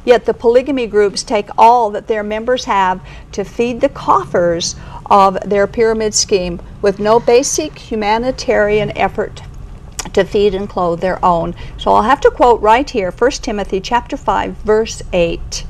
Yet the polygamy groups take all that their members have to feed the coffers of their pyramid scheme with no basic humanitarian effort to feed and clothe their own. So I'll have to quote right here 1 Timothy chapter 5 verse 8.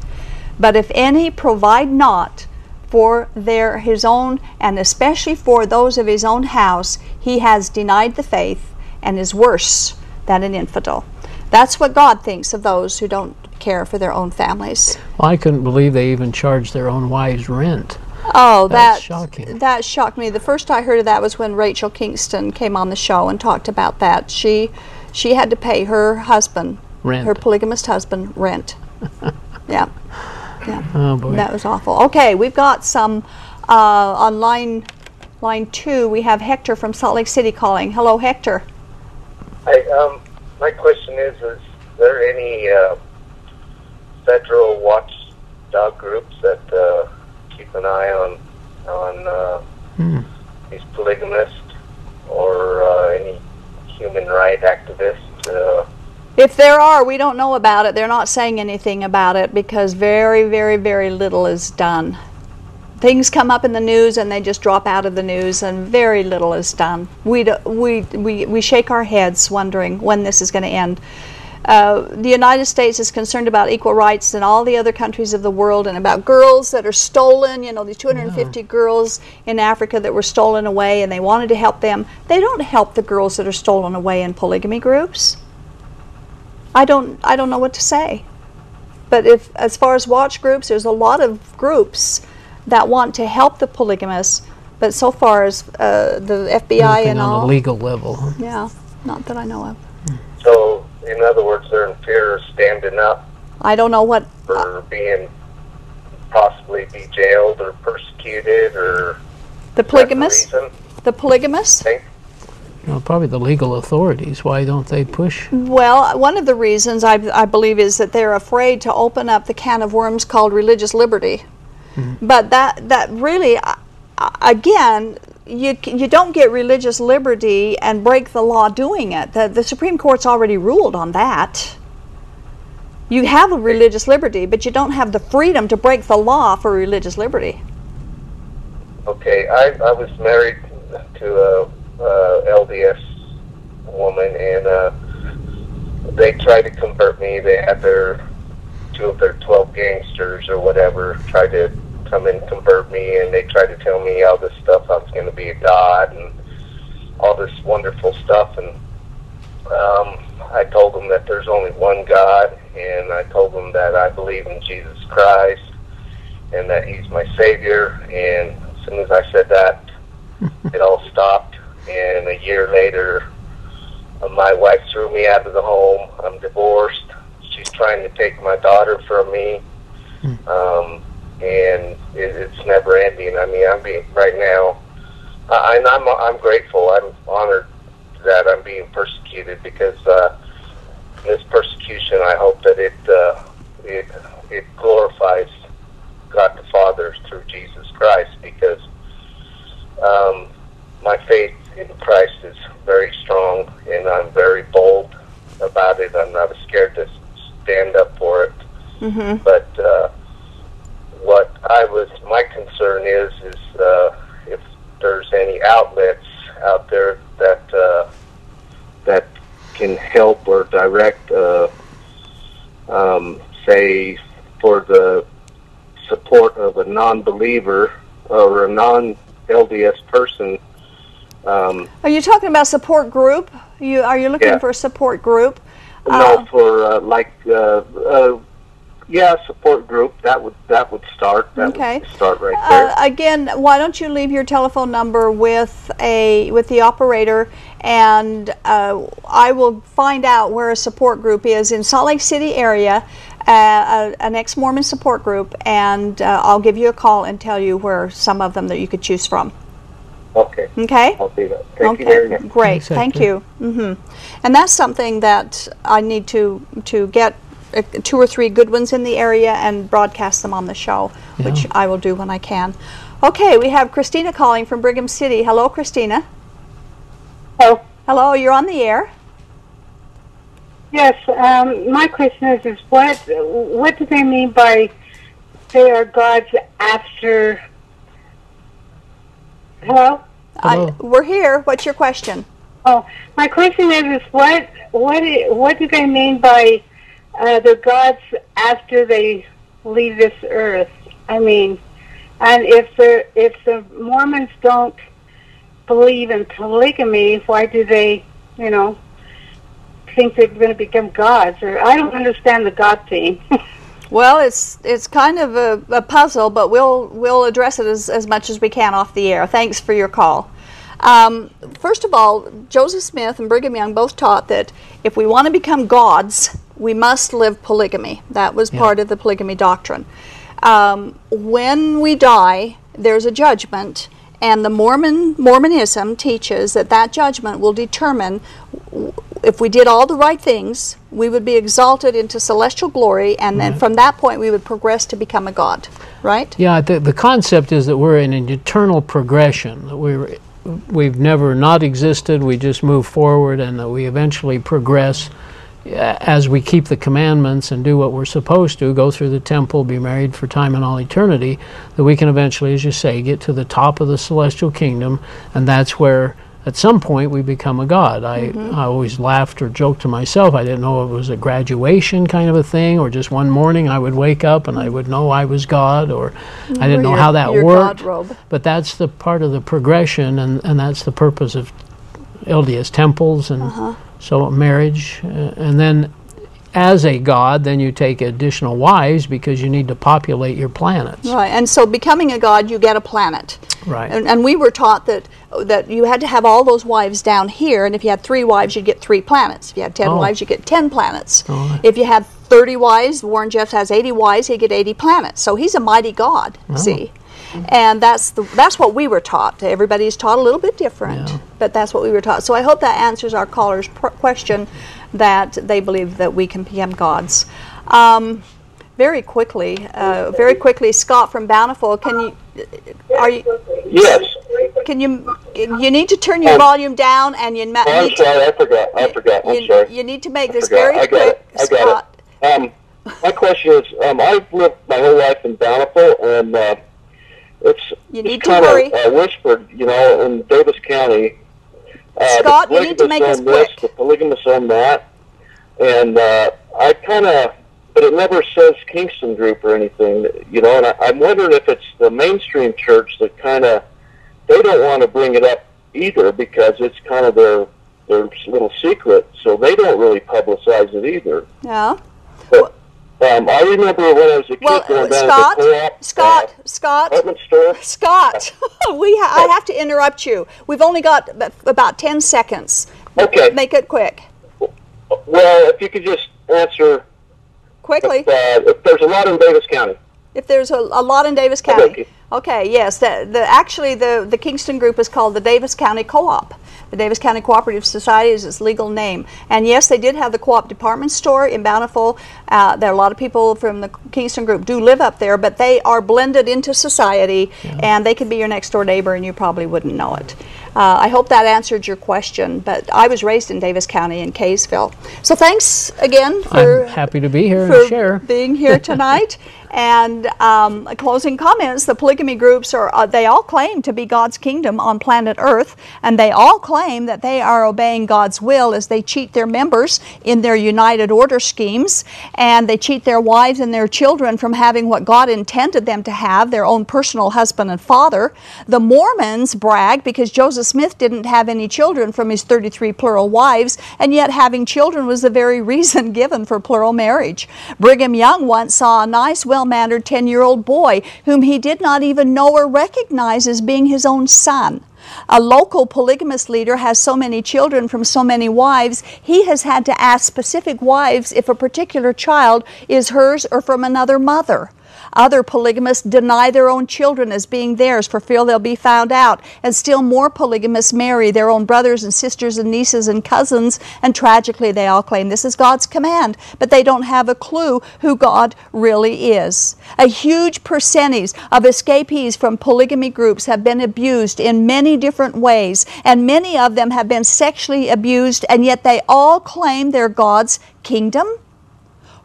But if any provide not for their his own and especially for those of his own house, he has denied the faith and is worse than an infidel. That's what God thinks of those who don't care for their own families. Well, I couldn't believe they even charged their own wives rent. Oh, That's that shocking. that shocked me. The first I heard of that was when Rachel Kingston came on the show and talked about that. She she had to pay her husband, Rent. her polygamist husband, rent. (laughs) yeah, yeah. Oh boy. That was awful. Okay, we've got some uh, on line line two. We have Hector from Salt Lake City calling. Hello, Hector. Hi, um, my question is: Is there any uh, federal watchdog groups that uh, keep an eye on on uh, Hmm. these polygamists or uh, any human rights activists? Uh, If there are, we don't know about it. They're not saying anything about it because very, very, very little is done. Things come up in the news and they just drop out of the news, and very little is done. We, do, we, we, we shake our heads wondering when this is going to end. Uh, the United States is concerned about equal rights in all the other countries of the world and about girls that are stolen. You know, these 250 girls in Africa that were stolen away and they wanted to help them. They don't help the girls that are stolen away in polygamy groups. I don't I don't know what to say. But if as far as watch groups, there's a lot of groups that want to help the polygamists, but so far as uh, the FBI Nothing and on all, a legal level. yeah, not that I know of. so, in other words, they're in fear of standing up I don't know what for being possibly be jailed or persecuted or the polygamists, the reason? the polygamists. Think? Well, probably the legal authorities. Why don't they push? Well, one of the reasons I, I believe is that they're afraid to open up the can of worms called religious liberty. But that that really, uh, again, you you don't get religious liberty and break the law doing it. The the Supreme Court's already ruled on that. You have a religious liberty, but you don't have the freedom to break the law for religious liberty. Okay, I I was married to a, uh LDS woman, and uh, they tried to convert me. They had their two of their twelve gangsters or whatever tried to come and convert me, and they tried to tell me all this stuff. I was going to be a god and all this wonderful stuff, and um, I told them that there's only one God, and I told them that I believe in Jesus Christ and that He's my Savior. And as soon as I said that, (laughs) it all stopped. And a year later, uh, my wife threw me out of the home. I'm divorced. She's trying to take my daughter from me. Um, and it, it's never ending. I mean, I'm being right now, uh, and I'm I'm grateful. I'm honored that I'm being persecuted because uh, this persecution, I hope that it uh, it it glorifies God the Father through Jesus Christ because um, my faith in Christ is very strong and I'm very bold about it. I'm not scared to stand up for it. Mm-hmm. But uh, what I was, my concern is, is uh, if there's any outlets out there that uh, that can help or direct, uh, um, say, for the support of a non-believer or a non-LDS person. Um, Are you talking about support group? You are you looking Yeah. for a support group? no, for uh, like, uh, uh, yeah, support group. That would that would start. That Okay. would start right there. Uh, again, why don't you leave your telephone number with a with the operator, and uh, I will find out where a support group is in Salt Lake City area, uh, a, an ex-Mormon support group, and uh, I'll give you a call and tell you where some of them that you could choose from. okay, Okay. I'll do that. Thank okay. you very much. Great. Thank Exactly. you. hmm And that's something that I need to to get uh, two or three good ones in the area and broadcast them on the show, which I will do when I can. Okay, we have Christina calling from Brigham City. Hello, Christina. Hello. Hello, you're on the air. Yes, um, my question is, is what what do they mean by they are gods after? Hello. I, we're here. What's your question? Oh, my question is, is what what what do they mean by uh, the gods after they leave this earth? I mean, and if the if the Mormons don't believe in polygamy, why do they, you know, think they're going to become gods? Or I don't understand the God thing. (laughs) Well, it's it's kind of a, a puzzle, but we'll we'll address it as, as much as we can off the air. Thanks for your call. Um, first of all, Joseph Smith and Brigham Young both taught that if we want to become gods, we must live polygamy. That was Yeah. part of the polygamy doctrine. Um, when we die, there's a judgment, and the Mormon Mormonism teaches that that judgment will determine w- if we did all the right things, we would be exalted into celestial glory, and then from that point we would progress to become a god. Right? Yeah, the, the concept is that we're in an eternal progression. That we're, we've never not existed, we just move forward, and that we eventually progress Uh, as we keep the commandments and do what we're supposed to, go through the temple, be married for time and all eternity, that we can eventually, as you say, get to the top of the celestial kingdom, and that's where. At some point, we become a god. I, I always laughed or joked to myself. I didn't know it was a graduation kind of a thing, or just one morning I would wake up and I would know I was God, or I didn't know Your- how that worked. But that's the part of the progression, and, and that's the purpose of LDS temples and Uh-huh. so marriage. Uh, and then, as a god, then you take additional wives because you need to populate your planets. Right, and so becoming a god, you get a planet. Right. And, and we were taught that that you had to have all those wives down here, and if you had three wives, you'd get three planets. If you had ten Oh. wives, you get ten planets. Oh. If you had thirty wives, Warren Jeffs has eighty wives, he'd get eighty planets. So he's a mighty god. Oh. See. And that's the that's what we were taught. Everybody's taught a little bit different, but that's what we were taught. So I hope that answers our caller's pr- question that they believe that we can become gods. Um, very quickly, uh, very quickly, Scott from Bountiful, can you are you Yes. can you you need to turn your Um, volume down and you ma- I'm sorry, I forgot. I forgot. I'm you, sorry. you need to make I this forgot. very I got quick, it. I got Scott. it. Um, my question is, um, I've lived my whole life in Bountiful, and uh, it's You need to kind hurry. of uh, whispered, you know, in Davis County. Uh, Scott, you need to make this own this, The polygamists own that, and uh, I kind of, but it never says Kingston Group or anything, you know. And I, I'm wondering if it's the mainstream church that kind of they don't want to bring it up either because it's kind of their their little secret, so they don't really publicize it either. Yeah. But, um, I remember when I was a kid Well, going uh, down Scott, to the co-op, Scott, uh, Scott, store. Scott, we ha- I have to interrupt you. We've only got ab- about 10 seconds. Okay. Make it quick. Well, if you could just answer Quickly. if, uh, if there's a lot in Davis County. If there's a, a lot in Davis County. Okay, yes. The, the, actually, the, the Kingston group is called the Davis County Co-op. The Davis County Cooperative Society is its legal name. And yes, they did have the co-op department store in Bountiful. Uh, there are a lot of people from the Kingston group do live up there, but they are blended into society, and they could be your next door neighbor, and you probably wouldn't know it. Uh, I hope that answered your question, but I was raised in Davis County in Kaysville. So thanks again for I'm happy to be here for and share. being here (laughs) tonight. and um, closing comments: the polygamy groups are uh, they all claim to be God's kingdom on planet Earth, and they all claim that they are obeying God's will as they cheat their members in their united order schemes, and they cheat their wives and their children from having what God intended them to have, their own personal husband and father. The Mormons brag because Joseph Smith didn't have any children from his 33 plural wives, and yet having children was the very (laughs) reason given for plural marriage. Brigham Young once saw a nice, well mannered 10 year old boy whom he did not even know or recognize as being his own son. A local polygamous leader has so many children from so many wives, he has had to ask specific wives if a particular child is hers or from another mother. Other polygamists deny their own children as being theirs for fear they'll be found out. And still more polygamists marry their own brothers and sisters and nieces and cousins. And tragically, they all claim this is God's command, but they don't have a clue who God really is. A huge percentage of escapees from polygamy groups have been abused in many different ways, and many of them have been sexually abused, and yet they all claim they're God's kingdom.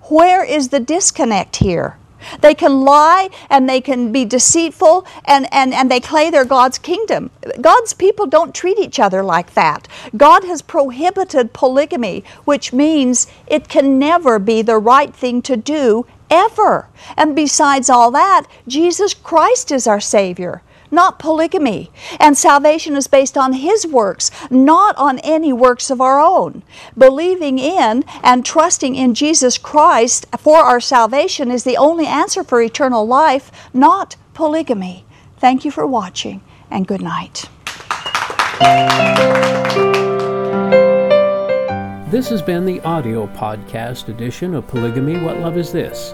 Where is the disconnect here? They can lie and they can be deceitful and, and, and they claim they're God's kingdom. God's people don't treat each other like that. God has prohibited polygamy, which means it can never be the right thing to do ever. And besides all that, Jesus Christ is our Savior not polygamy. And salvation is based on His works, not on any works of our own. Believing in and trusting in Jesus Christ for our salvation is the only answer for eternal life, not polygamy. Thank you for watching, and good night. This has been the audio podcast edition of Polygamy What Love Is This?